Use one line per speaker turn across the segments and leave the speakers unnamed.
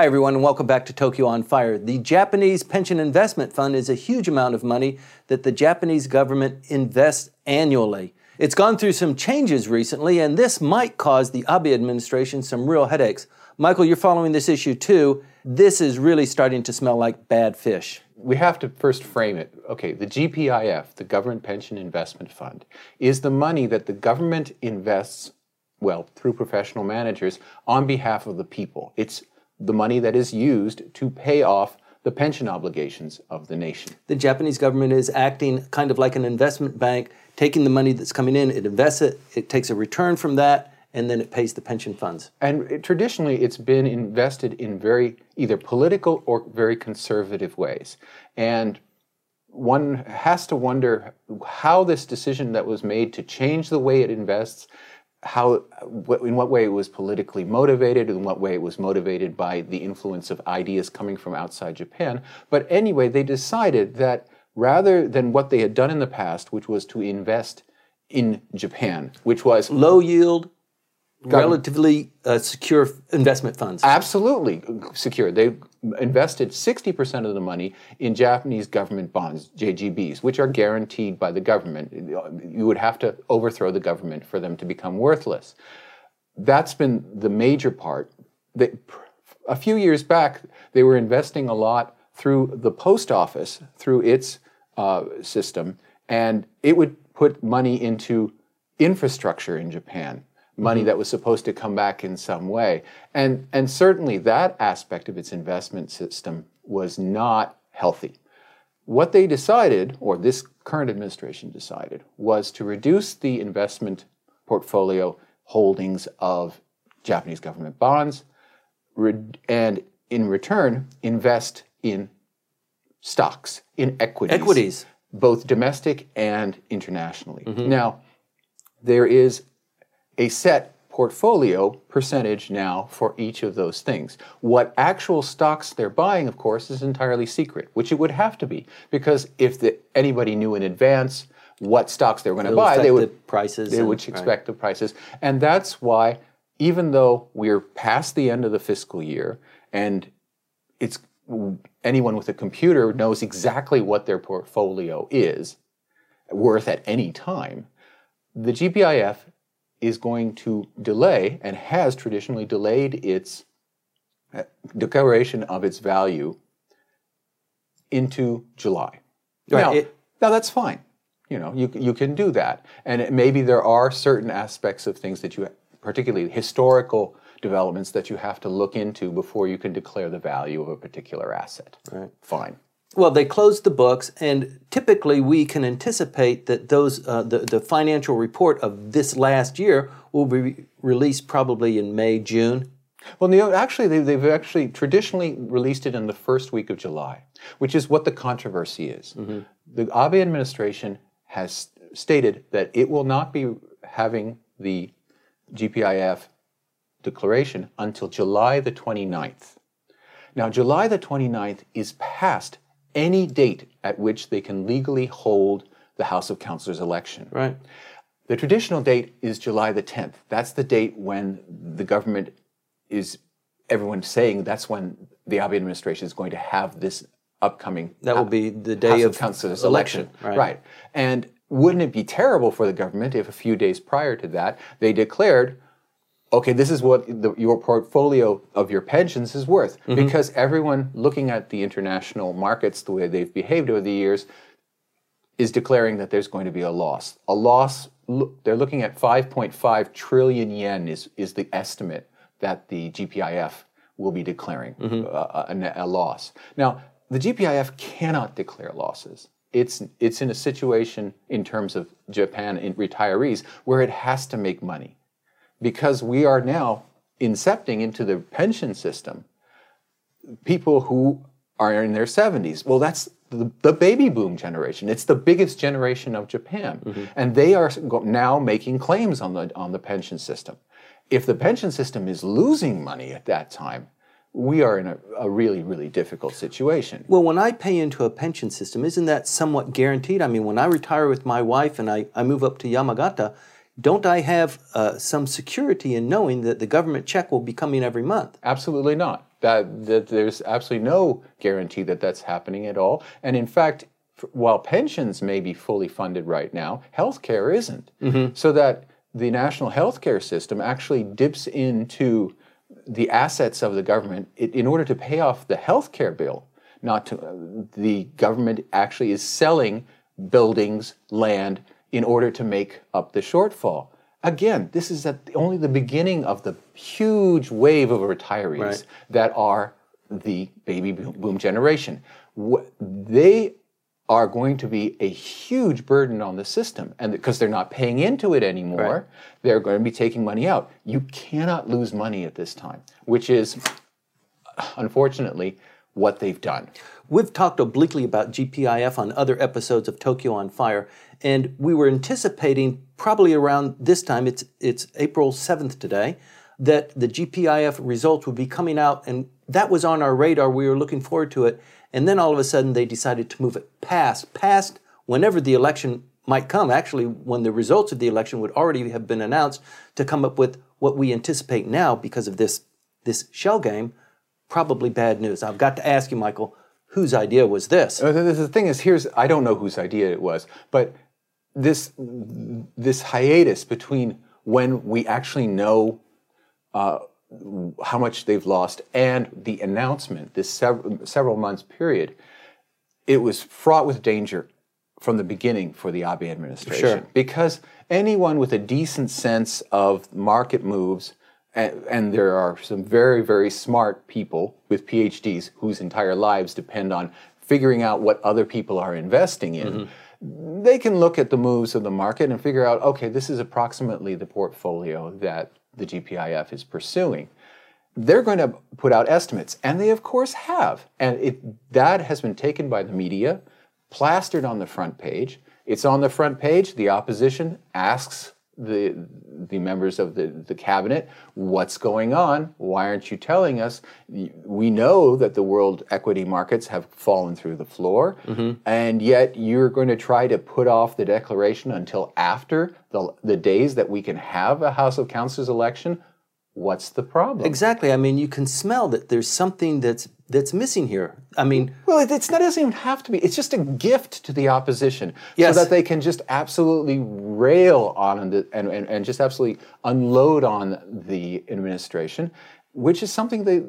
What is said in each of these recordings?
Hi, everyone, and welcome back to Tokyo on Fire. The Japanese Pension Investment Fund is a huge amount of money that the Japanese government invests annually. It's gone through some changes recently, and this might cause the Abe administration some real headaches. Michael, you're following this issue too. This is really starting to smell like bad fish.
We have to first frame it. Okay, the GPIF, the Government Pension Investment Fund, is the money that the government invests, well, through professional managers on behalf of the people. It's the money that is used to pay off the pension obligations of the nation.
The Japanese government is acting kind of like an investment bank, taking the money that's coming in, it invests it, it takes a return from that, and then it pays the pension funds.
And it, traditionally, it's been invested in very either political or very conservative ways. And one has to wonder how this decision that was made to change the way it invests how in what way it was politically motivated in what way it was motivated by the influence of ideas coming from outside Japan but anyway they decided that rather than what they had done in the past which was to invest in Japan which was
low yield relatively uh, secure investment funds.
Absolutely secure. They invested 60% of the money in Japanese government bonds, JGBs, which are guaranteed by the government. You would have to overthrow the government for them to become worthless. That's been the major part. They, a few years back, they were investing a lot through the post office, through its uh, system, and it would put money into infrastructure in Japan money mm-hmm. that was supposed to come back in some way. And, and certainly that aspect of its investment system was not healthy. What they decided, or this current administration decided, was to reduce the investment portfolio holdings of Japanese government bonds and in return invest in stocks, in equities.
Equities.
Both domestic and internationally. Mm-hmm. Now, there is a set portfolio percentage now for each of those things. What actual stocks they're buying, of course, is entirely secret, which it would have to be, because if the, anybody knew in advance what stocks they were going to buy, they would
the prices.
They
and,
would expect right. the prices, and that's why, even though we're past the end of the fiscal year, and it's anyone with a computer knows exactly what their portfolio is worth at any time. The GPIF is going to delay and has traditionally delayed its uh, declaration of its value into July. Right. Now, it, now that's fine. You know, you, you can do that. And it, maybe there are certain aspects of things that you, particularly historical developments, that you have to look into before you can declare the value of a particular asset.
Right.
Fine.
Well, they closed the books, and typically we can anticipate that those uh, the, the financial report of this last year will be released probably in May, June.
Well, actually, they, they've actually traditionally released it in the first week of July, which is what the controversy is. Mm-hmm. The Abe administration has stated that it will not be having the GPIF declaration until July the 29th. Now, July the 29th is past any date at which they can legally hold the House of Councilors election.
Right.
The traditional date is July the 10th. That's the date when the government is, everyone's saying that's when the Abe administration is going to have this upcoming.
That will be the day
House
of,
of Councilors election.
election. Right.
right. And wouldn't it be terrible for the government if a few days prior to that they declared, okay, this is what the, your portfolio of your pensions is worth. Mm-hmm. Because everyone looking at the international markets, the way they've behaved over the years, is declaring that there's going to be a loss. A loss, they're looking at 5.5 trillion yen is, is the estimate that the GPIF will be declaring mm-hmm. Uh, a, a loss. Now, the GPIF cannot declare losses. It's, it's in a situation in terms of Japan in retirees where it has to make money because we are now incepting into the pension system people who are in their 70s. Well, that's the, the baby boom generation. It's the biggest generation of Japan. Mm-hmm. And they are now making claims on the, on the pension system. If the pension system is losing money at that time, we are in a, a, really, really difficult situation.
Well, when I pay into a pension system, isn't that somewhat guaranteed? I mean, when I retire with my wife and I, I move up to Yamagata, don't I have uh, some security in knowing that the government check will be coming every month?
Absolutely not. That, that there's absolutely no guarantee that that's happening at all. And in fact, while pensions may be fully funded right now, healthcare isn't. So that the national healthcare system actually dips into the assets of the government in order to pay off the healthcare bill. Not to, uh, the government actually is selling buildings, land, in order to make up the shortfall. Again, this is at the- only the beginning of the huge wave of retirees
Right.
that are the baby boom generation. They are going to be a huge burden on the system, and because they're not paying into it anymore,
Right.
they're going to be taking money out. You cannot lose money at this time, which is unfortunately what they've done.
We've talked obliquely about GPIF on other episodes of Tokyo on Fire, and we were anticipating probably around this time, it's, it's April 7th today, that the GPIF results would be coming out, and that was on our radar. We were looking forward to it. And then all of a sudden, they decided to move it past, past whenever the election might come. Actually, when the results of the election would already have been announced, to come up with what we anticipate now because of this, this shell game probably bad news. I've got to ask you, Michael, whose idea was this?
Uh, The the thing is, here's I don't know whose idea it was, but this this hiatus between when we actually know uh, how much they've lost and the announcement, this several several months period, it was fraught with danger from the beginning for the Abe administration
Sure.
because anyone with a decent sense of market moves and, and there are some very very smart people with PhDs whose entire lives depend on figuring out what other people are investing in they can look at the moves of the market and figure out okay this is approximately the portfolio that the GPIF is pursuing. They're going to put out estimates and they of course have. And it that has been taken by the media plastered on the front page. It's on the front page. The opposition asks the the members of the, the cabinet what's going on? Why aren't you telling us? We know that the world equity markets have fallen through the floor mm-hmm. and yet you're going to try to put off the declaration until after the, the days that we can have a house of councillors election? What's the problem?
Exactly. I mean, you can smell that there's something that's that's missing here. I mean,
Well, it, it's not, it doesn't even have to be. It's just a gift to the opposition
Yes.
so that they can just absolutely rail on the, and, and, and just absolutely unload on the administration, which is something they,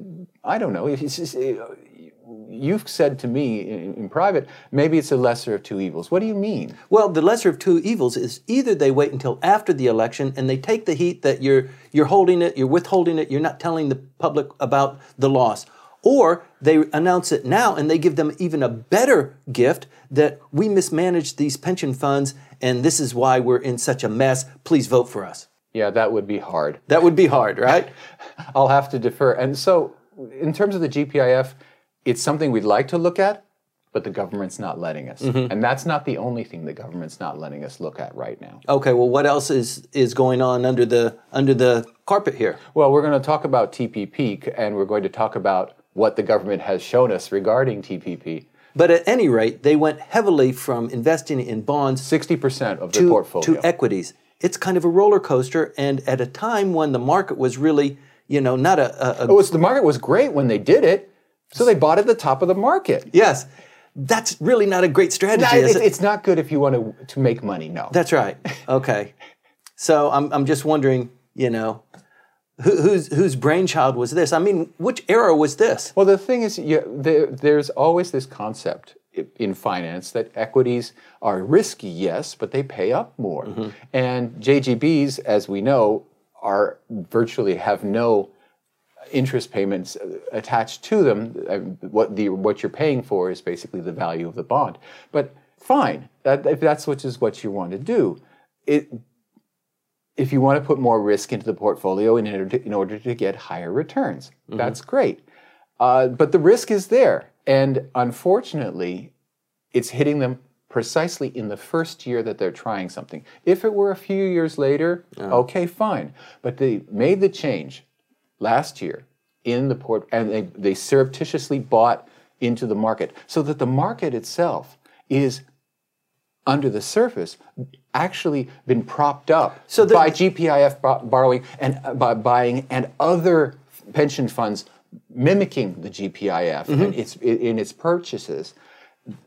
I don't know. Just, uh, you've said to me in, in private, maybe it's a lesser of two evils. What do you mean?
well, the lesser of two evils is either they wait until after the election and they take the heat that you're you're holding it, you're withholding it, you're not telling the public about the loss. Or they announce it now and they give them even a better gift that we mismanaged these pension funds and this is why we're in such a mess. Please vote for us.
Yeah, that would be hard.
That would be hard, right?
I'll have to defer. And so, in terms of the GPIF, it's something we'd like to look at, but the government's not letting us. Mm-hmm. And that's not the only thing the government's not letting us look at right now.
Okay, well what else is is going on under the under the carpet here?
Well, we're going to talk about TPP, and we're going to talk about what the government has shown us regarding TPP.
But at any rate, they went heavily from investing in bonds
60% of their
to,
portfolio.
to equities. It's kind of a roller coaster, and at a time when the market was really, you know, not a, a, a
Oh, the market was great when they did it, so they bought at the top of the market.
yes, that's really not a great strategy, is
it's,
it?
it's not good if you want to, to make money, no.
That's right. Okay, so I'm I'm just wondering, you know, who, whose whose brainchild was this? I mean, which era was this?
Well, the thing is, you, there, there's always this concept in finance that equities are risky, yes, but they pay up more. And JGBs, as we know, are virtually have no interest payments uh, attached to them. Uh, What the what you're paying for is basically the value of the bond. But fine, that, if that's what is what you want to do, it if you want to put more risk into the portfolio in order to, in order to get higher returns. That's great. Uh, but the risk is there. And unfortunately, it's hitting them precisely in the first year that they're trying something. If it were a few years later, okay, fine. But they made the change last year in the port, and they, they surreptitiously bought into the market so that the market itself is under the surface actually been propped up
So
by GPIF bo- borrowing and uh, by buying and other pension funds mimicking the GPIF in, its, in its purchases.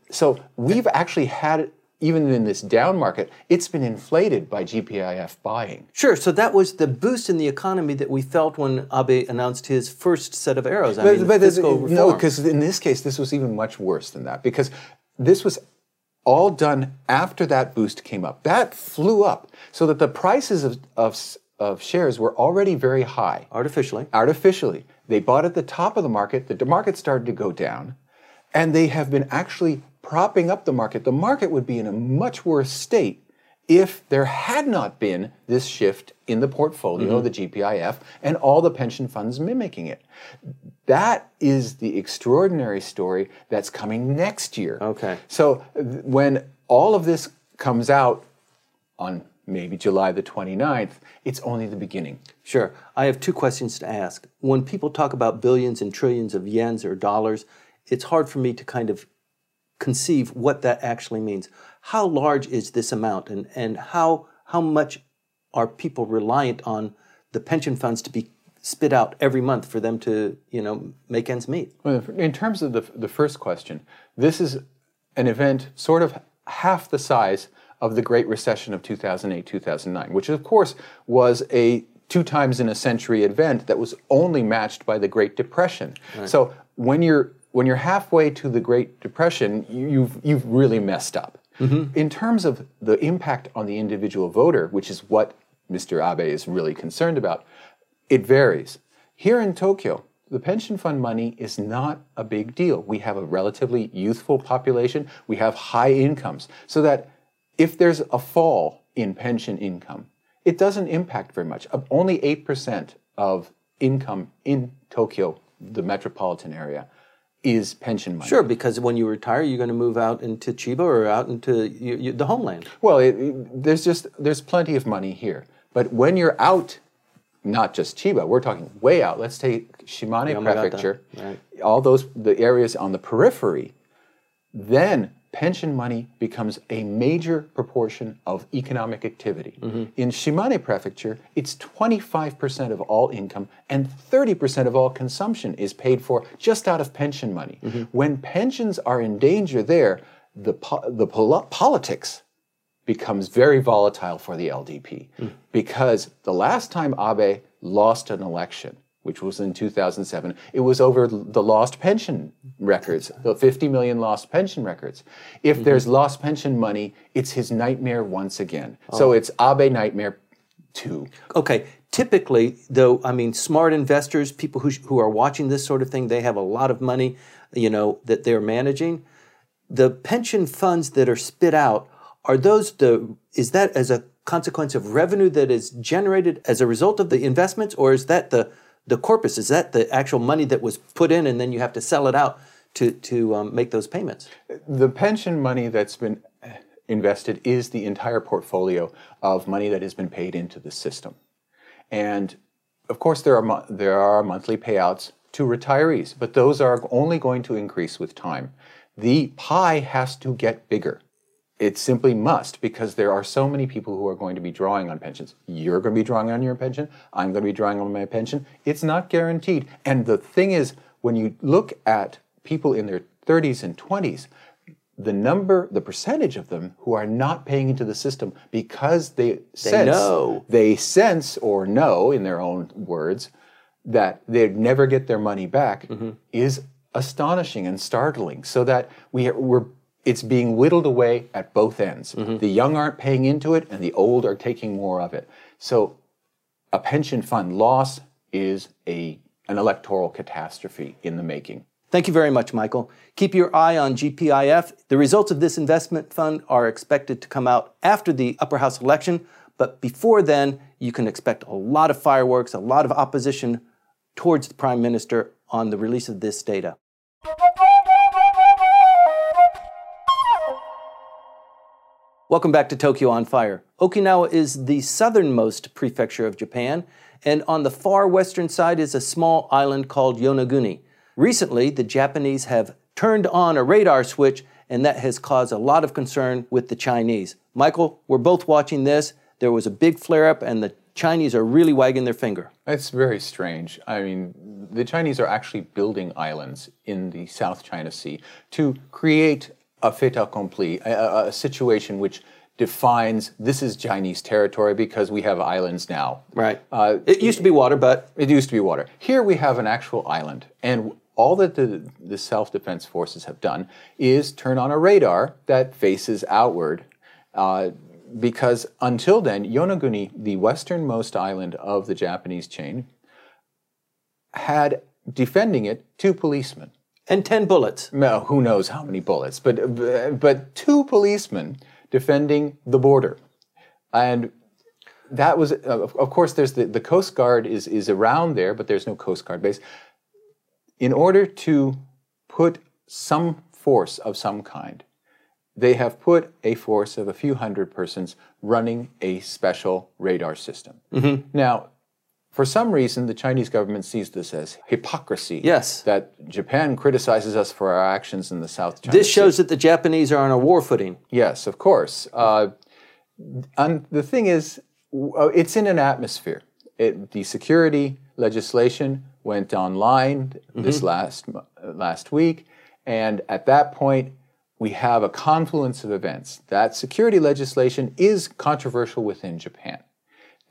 So we've actually had, even in this down market, it's been inflated by GPIF buying.
Sure. So that was the boost in the economy that we felt when Abe announced his first set of arrows. I
But,
mean,
but
fiscal
no, because in this case, this was even much worse than that because this was all done after that boost came up. That flew up so that the prices of, of, of shares were already very high.
artificially.
Artificially, they bought at the top of the market, the market started to go down, and they have been actually propping up the market. The market would be in a much worse state if there had not been this shift in the portfolio of the GPIF and all the pension funds mimicking it. That is the extraordinary story that's coming next year.
Okay.
So when all of this comes out on maybe July the 29th, it's only the beginning.
Sure. I have two questions to ask. When people talk about billions and trillions of yens or dollars, it's hard for me to kind of conceive what that actually means. How large is this amount and, and how how much are people reliant on the pension funds to be spit out every month for them to, you know, make ends meet?
Well, in terms of the, the first question, this is an event sort of half the size of the Great Recession of 2008 2009, which of course was a two times in a century event that was only matched by the Great Depression. So when you're when you're halfway to the Great Depression, you've you've really messed up. Mm-hmm. In terms of the impact on the individual voter, which is what Mr. Abe is really concerned about, it varies. Here in Tokyo, the pension fund money is not a big deal. We have a relatively youthful population, we have high incomes, so that if there's a fall in pension income, it doesn't impact very much. Only 8% of income in Tokyo, the metropolitan area, is pension money.
Sure, because when you retire, you're going to move out into Chiba or out into you, you, the homeland.
Well, it, it- there's just there's plenty of money here, but when you're out, not just Chiba, we're talking way out. Let's take Shimane Prefecture,
right.
all those the areas on the periphery. Then pension money becomes a major proportion of economic activity. Mm-hmm. In Shimane Prefecture, it's 25% of all income and 30% of all consumption is paid for just out of pension money. Mm-hmm. When pensions are in danger there, the, po- the pol- politics becomes very volatile for the LDP mm. because the last time Abe lost an election, which was in 2007, it was over the lost pension records, the 50 million lost pension records. If mm-hmm. there's lost pension money, it's his nightmare once again. So oh. it's Abe nightmare two.
Okay, typically, though, I mean, smart investors, people who, who are watching this sort of thing, they have a lot of money, you know, that they're managing. The pension funds that are spit out, are those the, is that as a consequence of revenue that is generated as a result of the investments, or is that the, the corpus? Is that the actual money that was put in and then you have to sell it out to, to um, make those payments?
The pension money that's been invested is the entire portfolio of money that has been paid into the system. And of course, there are, there are monthly payouts to retirees, but those are only going to increase with time. The pie has to get bigger. It simply must because there are so many people who are going to be drawing on pensions. You're going to be drawing on your pension. I'm going to be drawing on my pension. It's not guaranteed. And the thing is, when you look at people in their 30s and 20s, the number, the percentage of them who are not paying into the system because they, sense,
know.
they sense or know, in their own words, that they'd never get their money back mm-hmm. is astonishing and startling. So that we we're it's being whittled away at both ends. Mm-hmm. The young aren't paying into it, and the old are taking more of it. So a pension fund loss is a an electoral catastrophe in the making.
Thank you very much, Michael. Keep your eye on GPIF. The results of this investment fund are expected to come out after the upper house election, but before then, you can expect a lot of fireworks, a lot of opposition towards the prime minister on the release of this data. Welcome back to Tokyo on Fire. Okinawa is the southernmost prefecture of Japan, and on the far western side is a small island called Yonaguni. Recently, the Japanese have turned on a radar switch, and that has caused a lot of concern with the Chinese. Michael, we're both watching this. There was a big flare up, and the Chinese are really wagging their finger.
It's very strange. I mean, the Chinese are actually building islands in the South China Sea to create a fait accompli, a, a situation which defines this is Chinese territory because we have islands now.
Right. Uh, it used to be water, but.
It used to be water. Here we have an actual island. And all that the, the self defense forces have done is turn on a radar that faces outward. Uh, because until then, Yonaguni, the westernmost island of the Japanese chain, had defending it two policemen.
And 10 bullets.
No, who knows how many bullets, but, but two policemen defending the border. And that was, of course, there's the, the Coast Guard is, is around there, but there's no Coast Guard base. In order to put some force of some kind they have put a force of a few hundred persons running a special radar system. Mm-hmm. Now, for some reason, the Chinese government sees this as hypocrisy.
Yes.
That Japan criticizes us for our actions in the South China
This shows sea. that the Japanese are on a war footing.
Yes, of course. Uh, and the thing is, uh, it's in an atmosphere. It, the security legislation went online mm-hmm. this last last week, and at that point, we have a confluence of events. That security legislation is controversial within Japan.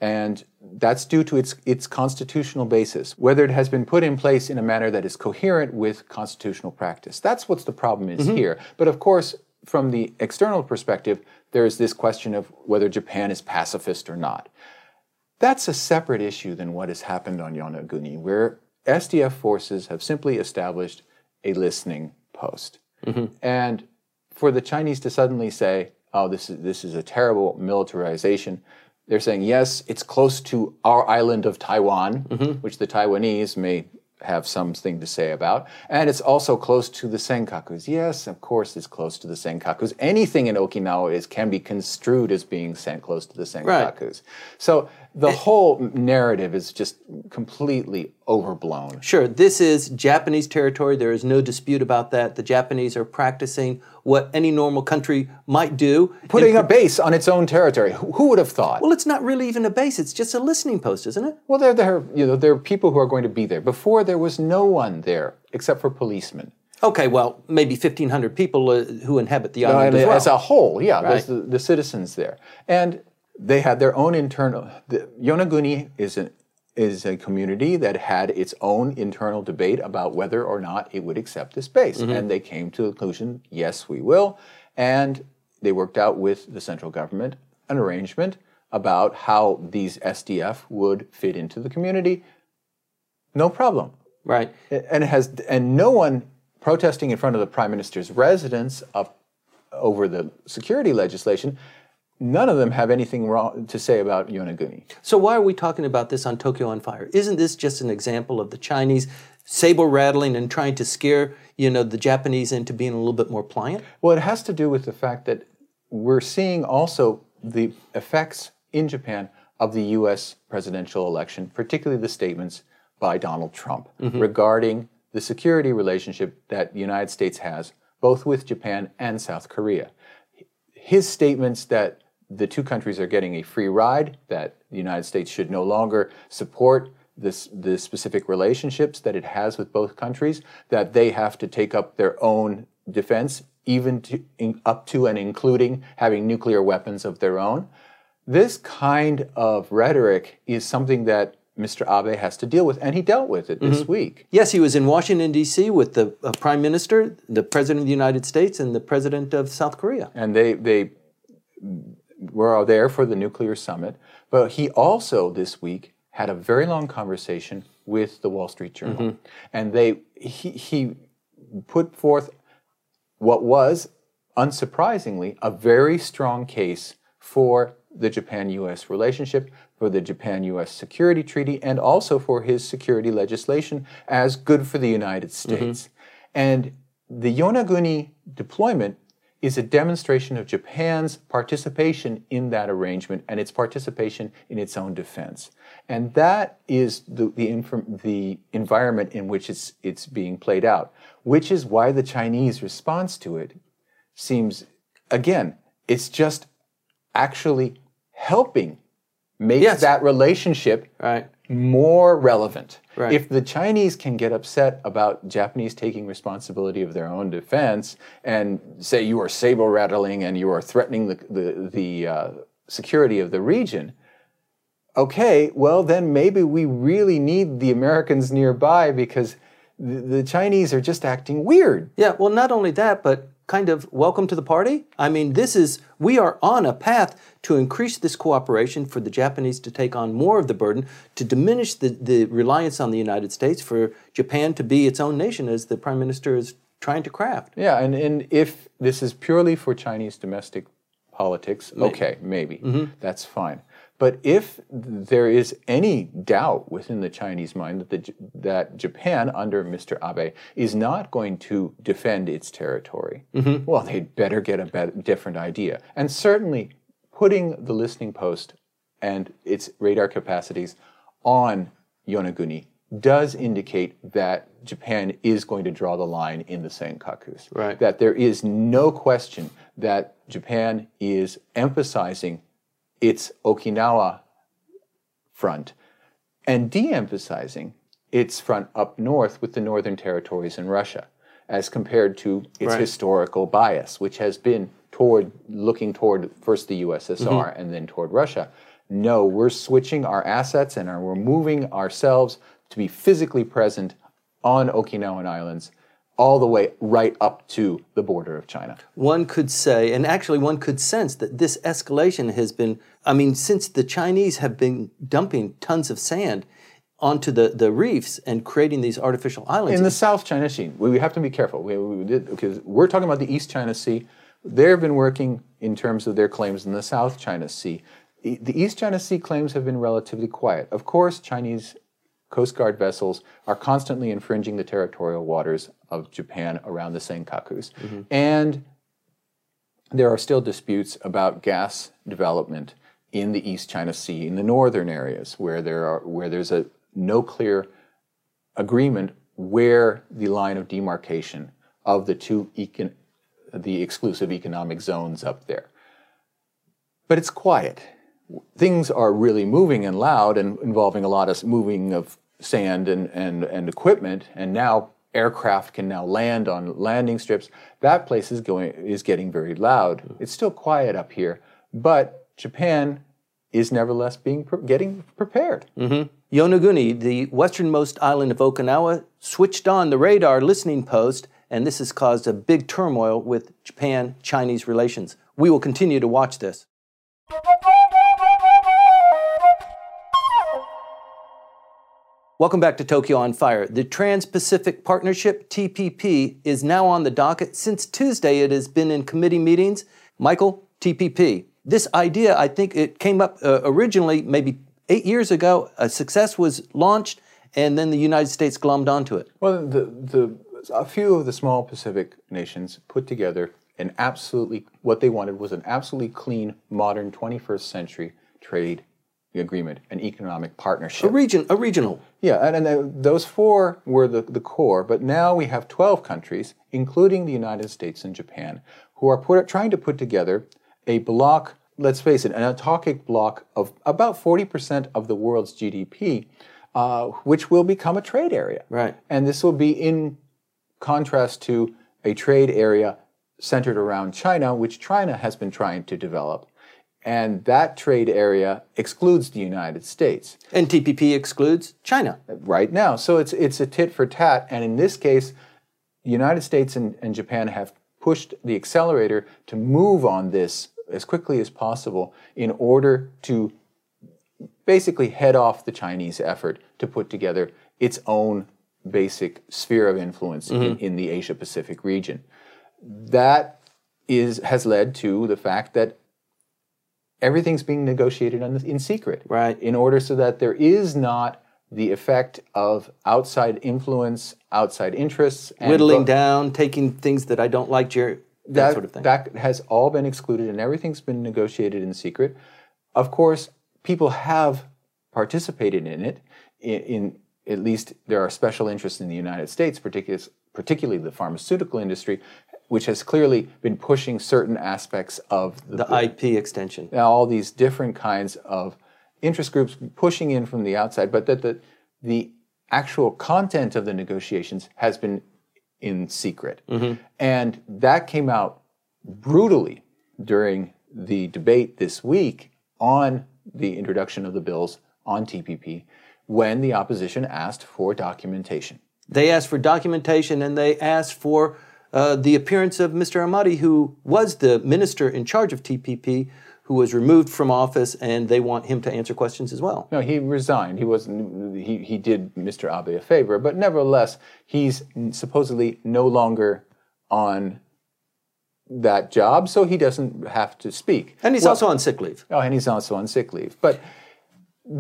And that's due to its, its constitutional basis, whether it has been put in place in a manner that is coherent with constitutional practice. That's what the problem is mm-hmm. here. But of course, from the external perspective, there is this question of whether Japan is pacifist or not. That's a separate issue than what has happened on Yonaguni, where SDF forces have simply established a listening post. Mm-hmm. And for the Chinese to suddenly say, oh, this is, this is a terrible militarization, they're saying, yes, it's close to our island of Taiwan, mm-hmm. which the Taiwanese may have something to say about. And it's also close to the Senkakus. Yes, of course, it's close to the Senkakus. Anything in Okinawa is can be construed as being sent close to the Senkakus. Right. So the it, whole narrative is just completely overblown.
Sure, this is Japanese territory. There is no dispute about that. The Japanese are practicing what any normal country might do.
Putting a base on its own territory. Who would have thought?
Well, it's not really even a base. It's just a listening post, isn't it?
Well, there, there, you know, there are people who are going to be there. Before, there was no one there except for policemen.
Okay, well, maybe 1,500 people uh, who inhabit the island
no,
as, well.
as a whole, yeah, right. there's the, the citizens there. And they had their own internal. The, Yonaguni is an is a community that had its own internal debate about whether or not it would accept this base, mm-hmm. and they came to the conclusion, yes, we will, and they worked out with the central government an arrangement about how these SDF would fit into the community. No problem.
Right.
And has and no one protesting in front of the prime minister's residence up over the security legislation none of them have anything wrong to say about Yonaguni.
So why are we talking about this on Tokyo on Fire? Isn't this just an example of the Chinese saber rattling and trying to scare you know the Japanese into being a little bit more pliant?
Well, it has to do with the fact that we're seeing also the effects in Japan of the U.S. presidential election, particularly the statements by Donald Trump mm-hmm. regarding the security relationship that the United States has both with Japan and South Korea. His statements that the two countries are getting a free ride, that the United States should no longer support this, the specific relationships that it has with both countries, that they have to take up their own defense, even to, in, up to and including having nuclear weapons of their own. This kind of rhetoric is something that Mr. Abe has to deal with, and he dealt with it this mm-hmm. week.
Yes, he was in Washington, D.C. with the uh, Prime Minister, the President of the United States, and the President of South Korea.
And they, they were there for the nuclear summit, but he also this week had a very long conversation with the Wall Street Journal, mm-hmm. and they he, he put forth what was unsurprisingly a very strong case for the Japan-U.S. relationship, for the Japan-U.S. security treaty, and also for his security legislation as good for the United mm-hmm. States. Mm-hmm. And the Yonaguni deployment is a demonstration of Japan's participation in that arrangement and its participation in its own defense. And that is the, the, the environment in which it's, it's being played out, which is why the Chinese response to it seems, again, it's just actually helping make
Yes.
that relationship
Right.
More relevant.
Right.
If the Chinese can get upset about Japanese taking responsibility of their own defense and say you are saber rattling and you are threatening the the, the uh, security of the region, okay, well then maybe we really need the Americans nearby because the, the Chinese are just acting weird.
Yeah, well, not only that, but kind of welcome to the party. I mean, this is, we are on a path to increase this cooperation for the Japanese to take on more of the burden, to diminish the, the reliance on the United States, for Japan to be its own nation, as the Prime Minister is trying to craft.
Yeah, and, and if this is purely for Chinese domestic politics, okay, maybe. Mm-hmm. That's fine. But if there is any doubt within the Chinese mind that, the, that Japan, under Mr. Abe, is not going to defend its territory, mm-hmm. well, they'd better get a bet- different idea. And certainly, putting the listening post and its radar capacities on Yonaguni does indicate that Japan is going to draw the line in the Senkakus.
Right.
That there is no question that Japan is emphasizing its Okinawa front and de emphasizing its front up north with the northern territories in Russia, as compared to its
Right.
historical bias, which has been toward looking toward first the USSR
Mm-hmm.
and then toward Russia. No, we're switching our assets and are, we're moving ourselves to be physically present on Okinawan Islands all the way right up to the border of China.
One could say, and actually one could sense that this escalation has been, I mean, since the Chinese have been dumping tons of sand onto the, the reefs and creating these artificial islands.
In the South China Sea, we have to be careful. We, we did, because we're talking about the East China Sea. They've been working in terms of their claims in the South China Sea. The East China Sea claims have been relatively quiet. Of course, Chinese Coast Guard vessels are constantly infringing the territorial waters of Japan around the Senkakus. Mm-hmm. And there are still disputes about gas development in the East China Sea, in the northern areas, where there are where there's a no clear agreement where the line of demarcation of the two econ- the exclusive economic zones up there. But it's quiet. Things are really moving and loud and involving a lot of moving of sand and, and, and equipment, and now aircraft can now land on landing strips. That place is going is getting very loud. Hmm. It's still quiet up here, but Japan is nevertheless being getting prepared. Mm-hmm.
Yonaguni, the westernmost island of Okinawa, switched on the radar listening post, and this has caused a big turmoil with Japan Chinese relations. We will continue to watch this. Welcome back to Tokyo on Fire. The Trans Pacific Partnership, TPP, is now on the docket. Since Tuesday, it has been in committee meetings. Michael, TPP. This idea, I think it came up uh, originally maybe eight years ago. A success was launched, and then the United States glommed onto it.
Well, the, the, a few of the small Pacific nations put together an absolutely, what they wanted was an absolutely clean, modern 21st century trade agreement, an economic partnership.
A region, a regional.
Yeah, and, and uh, those four were the, the core, but now we have 12 countries, including the United States and Japan, who are put, trying to put together a block, let's face it, an autarkic block of about 40% of the world's GDP, uh, which will become a trade area.
Right.
And this will be in contrast to a trade area centered around China, which China has been trying to develop. And that trade area excludes the United States
And TPP excludes China.
right now. So it's it's a tit for tat, and in this case, the United States and, and Japan have pushed the accelerator to move on this as quickly as possible in order to basically head off the Chinese effort to put together its own basic sphere of influence in, mm-hmm. in the Asia Pacific region. That is has led to the fact that everything's being negotiated in, in secret
Right.
in order so that there is not the effect of outside influence, outside interests, and
Whittling down, taking things that I don't like, Jerry, that,
that,
sort of thing.
that has all been excluded and everything's been negotiated in secret. Of course, people have participated in it. In, in at least there are special interests in the United States, particularly, particularly the pharmaceutical industry, which has clearly been pushing certain aspects of the,
the IP extension.
Now, all these different kinds of interest groups pushing in from the outside, but that the the actual content of the negotiations has been in secret. Mm-hmm. And that came out brutally during the debate this week on the introduction of the bills on TPP when the opposition asked for documentation.
They asked for documentation and they asked for uh, the appearance of Mr. Amari, who was the minister in charge of TPP, who was removed from office, and they want him to answer questions as well.
No, he resigned. He wasn't. He, he did Mr. Abe a favor, but nevertheless, he's supposedly no longer on that job, so he doesn't have to speak.
And he's
Well-
also on sick leave.
Oh, and he's also on sick leave. But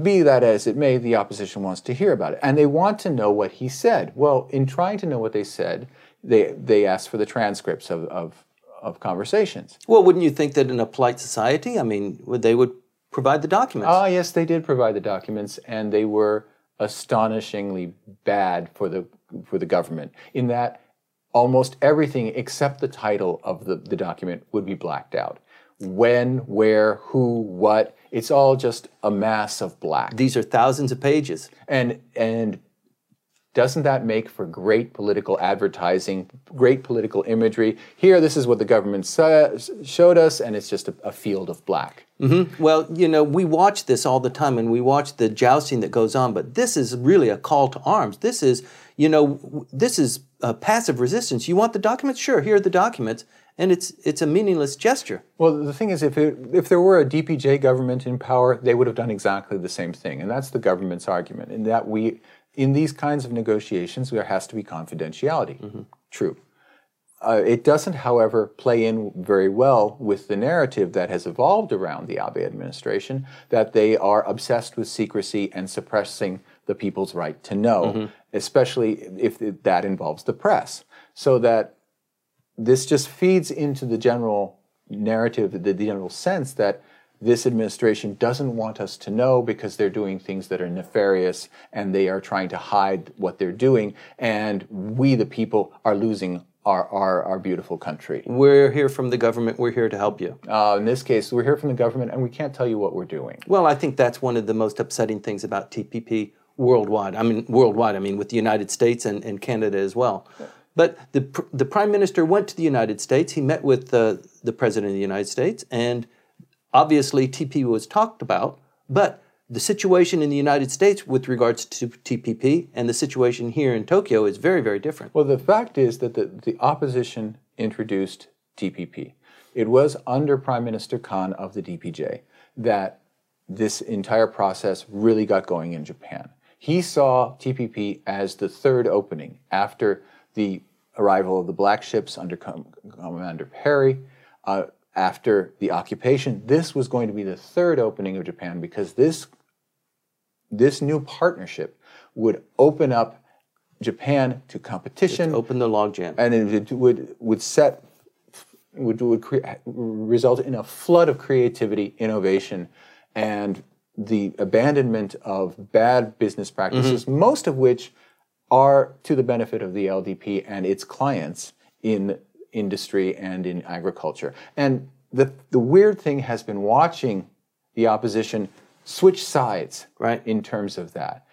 be that as it may, the opposition wants to hear about it, and they want to know what he said. Well, in trying to know what they said, they they asked for the transcripts of of, of conversations.
Well, wouldn't you think that in a polite society, I mean, would they would provide the documents?
Ah, yes, they did provide the documents, and they were astonishingly bad for the for the government. In that, almost everything except the title of the, the document would be blacked out. When, where, who, what. It's all just a mass of black.
These are thousands of pages.
And and doesn't that make for great political advertising, great political imagery? Here, this is what the government sa- showed us, and it's just a, a field of black. Mm-hmm.
Well, you know, we watch this all the time and we watch the jousting that goes on, but this is really a call to arms. This is, you know, this is passive resistance. You want the documents? Sure, here are the documents. And it's, it's a meaningless gesture.
Well, the thing is, if it, if there were a DPJ government in power, they would have done exactly the same thing, and that's the government's argument. In that we, in these kinds of negotiations, there has to be confidentiality. True. Uh, it doesn't, however, play in very well with the narrative that has evolved around the Abe administration that they are obsessed with secrecy and suppressing the people's right to know, especially if it- that involves the press. So that this just feeds into the general narrative, the general sense that this administration doesn't want us to know because they're doing things that are nefarious and they are trying to hide what they're doing, and we, the people, are losing our, our, our beautiful country.
We're here from the government. We're here to help you.
Uh, in this case, we're here from the government and we can't tell you what we're doing.
Well, I think that's one of the most upsetting things about TPP worldwide. I mean, worldwide, I mean, with the United States and, and Canada as well. But the, pr- the Prime Minister went to the United States. He met with uh, the President of the United States, and obviously TPP was talked about. But the situation in the United States with regards to TPP and the situation here in Tokyo is very, very different.
Well, the fact is that the, the opposition introduced TPP. It was under Prime Minister Kan of the DPJ that this entire process really got going in Japan. He saw TPP as the third opening after the arrival of the black ships under Com- Commander Perry, uh, after the occupation. This was going to be the third opening of Japan because this this new partnership would open up Japan to competition,
Open the logjam.
and it would would set would would crea- result in a flood of creativity, innovation, and the abandonment of bad business practices, mm-hmm. most of which are to the benefit of the LDP and its clients in industry and in agriculture. And the the weird thing has been watching the opposition switch sides
Right.
in terms of that.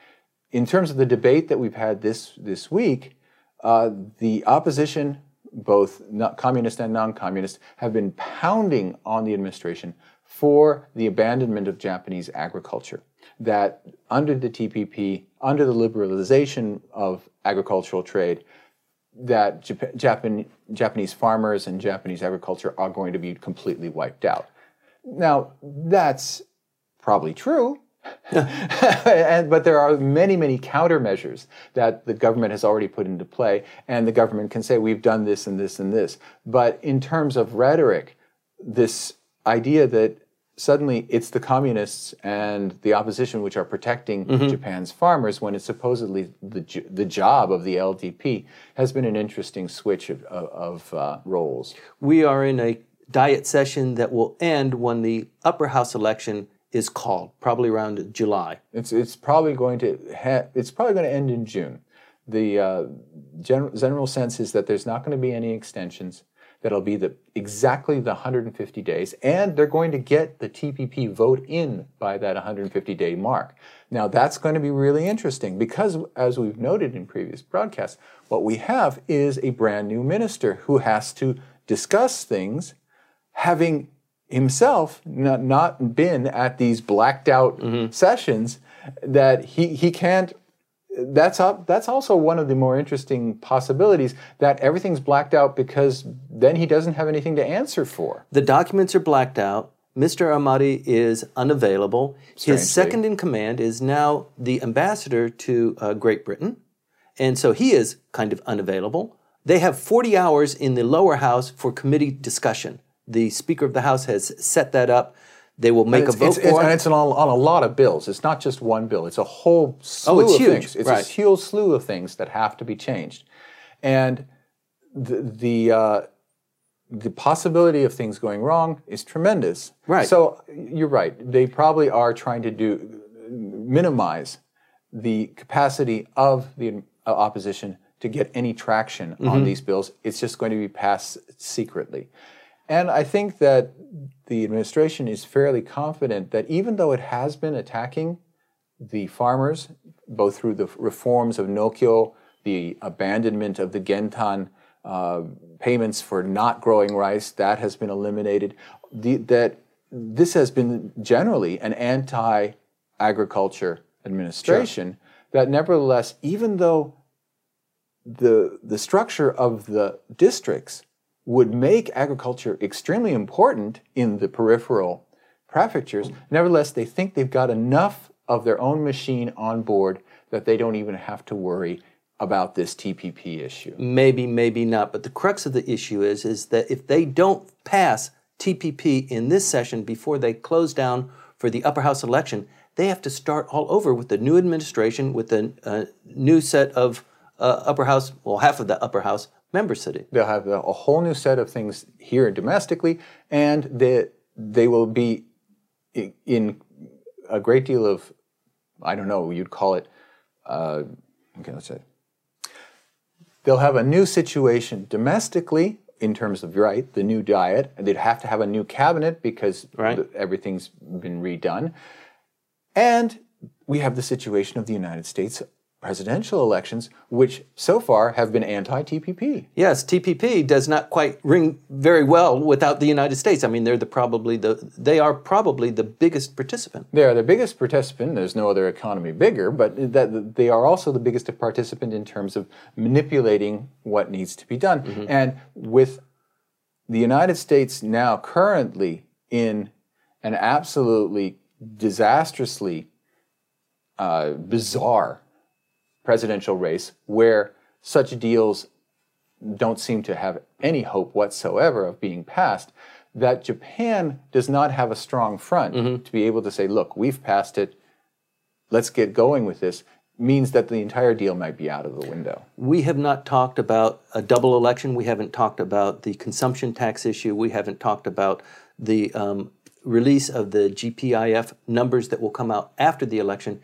In terms of the debate that we've had this this week, uh, the opposition, both communist and non-communist, have been pounding on the administration for the abandonment of Japanese agriculture. That under the TPP, under the liberalization of agricultural trade, that Jap- Japan, Japanese farmers and Japanese agriculture are going to be completely wiped out. Now, that's probably true. and, but there are many, many countermeasures that the government has already put into play, and the government can say, we've done this and this and this. But in terms of rhetoric, this idea that suddenly it's the communists and the opposition which are protecting Japan's farmers when it's supposedly the, the job of the LDP has been an interesting switch of, of, of uh, roles.
we are in a diet session that will end when the upper house election is called, probably around July.
It's it's probably going to ha- it's probably going to end in June. The uh, general general sense is that there's not going to be any extensions. That'll be the exactly the 150 days, and they're going to get the TPP vote in by that 150 day mark. Now that's going to be really interesting because, as we've noted in previous broadcasts, what we have is a brand new minister who has to discuss things, having himself not, not been at these blacked out mm-hmm. sessions that he, he can't that's up, that's also one of the more interesting possibilities that everything's blacked out because then he doesn't have anything to answer for.
The documents are blacked out. Mr. Amari is unavailable. Strangely. His second in command is now the ambassador to uh, Great Britain, and so he is kind of unavailable. They have 40 hours in the lower house for committee discussion. The Speaker of the House has set that up. They will make a vote
it's,
for it's,
it. And it's on, on, a lot of bills. It's not just one bill. It's a whole slew
oh, it's
of
huge.
things. It's
right.
a huge slew of things that have to be changed. And the, the, uh, the possibility of things going wrong is tremendous.
Right.
So you're right. They probably are trying to do minimize the capacity of the uh, opposition to get any traction mm-hmm. on these bills. It's just going to be passed secretly. And I think that the administration is fairly confident that even though it has been attacking the farmers, both through the reforms of Nokyo, the abandonment of the Gentan uh, payments for not growing rice, that has been eliminated, the, that this has been generally an anti-agriculture administration, sure. that nevertheless, even though the, the structure of the districts would make agriculture extremely important in the peripheral prefectures. Nevertheless, they think they've got enough of their own machine on board that they don't even have to worry about this TPP issue.
Maybe, maybe not. But the crux of the issue is, is that if they don't pass TPP in this session before they close down for the upper house election, they have to start all over with the new administration, with a, a new set of uh, upper house, well, half of the upper house member city.
They'll have a, whole new set of things here domestically, and they, they will be in a great deal of, I don't know, you'd call it, uh, okay, let's say, they'll have a new situation domestically in terms of right the new diet and they'd have to have a new cabinet because
right.
everything's been redone and we have the situation of the united states presidential elections, which so far have been anti TPP.
Yes, TPP does not quite ring very well without the United States. I mean, they're the probably the they are probably the biggest participant.
They are the biggest participant. There's no other economy bigger, but that they are also the biggest participant in terms of manipulating what needs to be done. Mm-hmm. And with the United States now currently in an absolutely disastrously uh, bizarre presidential race where such deals don't seem to have any hope whatsoever of being passed, that Japan does not have a strong front mm-hmm. to be able to say, look, we've passed it, let's get going with this, means that the entire deal might be out of the window.
We have not talked about a double election. We haven't talked about the consumption tax issue. We haven't talked about the um, release of the GPIF numbers that will come out after the election.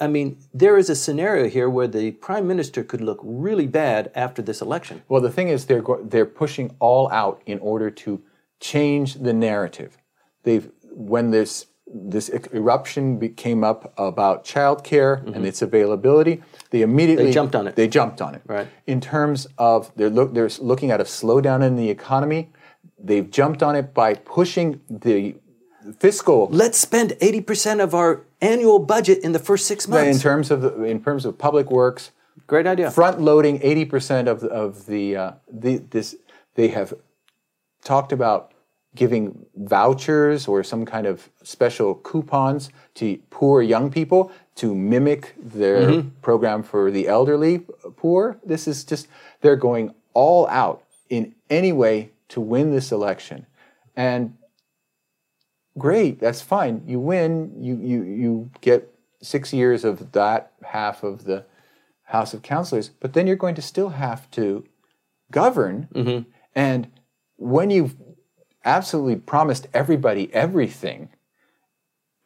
I mean, there is a scenario here where the prime minister could look really bad after this election.
Well, the thing is, they're go- they're pushing all out in order to change the narrative. They've when this this eruption came up about childcare mm-hmm. and its availability, they immediately
they jumped on it.
They jumped on it.
Right.
In terms of they're look they're looking at a slowdown in the economy. They've jumped on it by pushing the fiscal.
Let's spend 80% of our annual budget in the first six months.
In terms of the, in terms of public works,
great idea.
Front loading 80% of the, of the, uh, the this they have talked about giving vouchers or some kind of special coupons to poor young people to mimic their mm-hmm. program for the elderly poor. This is just they're going all out in any way to win this election. And great, that's fine. You win, you, you, you get six years of that half of the House of Councillors, but then you're going to still have to govern. Mm-hmm. And when you've absolutely promised everybody everything,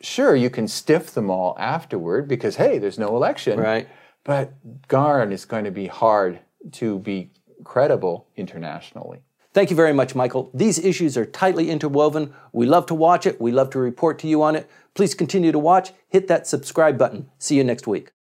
sure, you can stiff them all afterward because, hey, there's no election.
Right.
But Garn is going to be hard to be credible internationally.
Thank you very much, Michael. These issues are tightly interwoven. We love to watch it. We love to report to you on it. Please continue to watch. Hit that subscribe button. See you next week.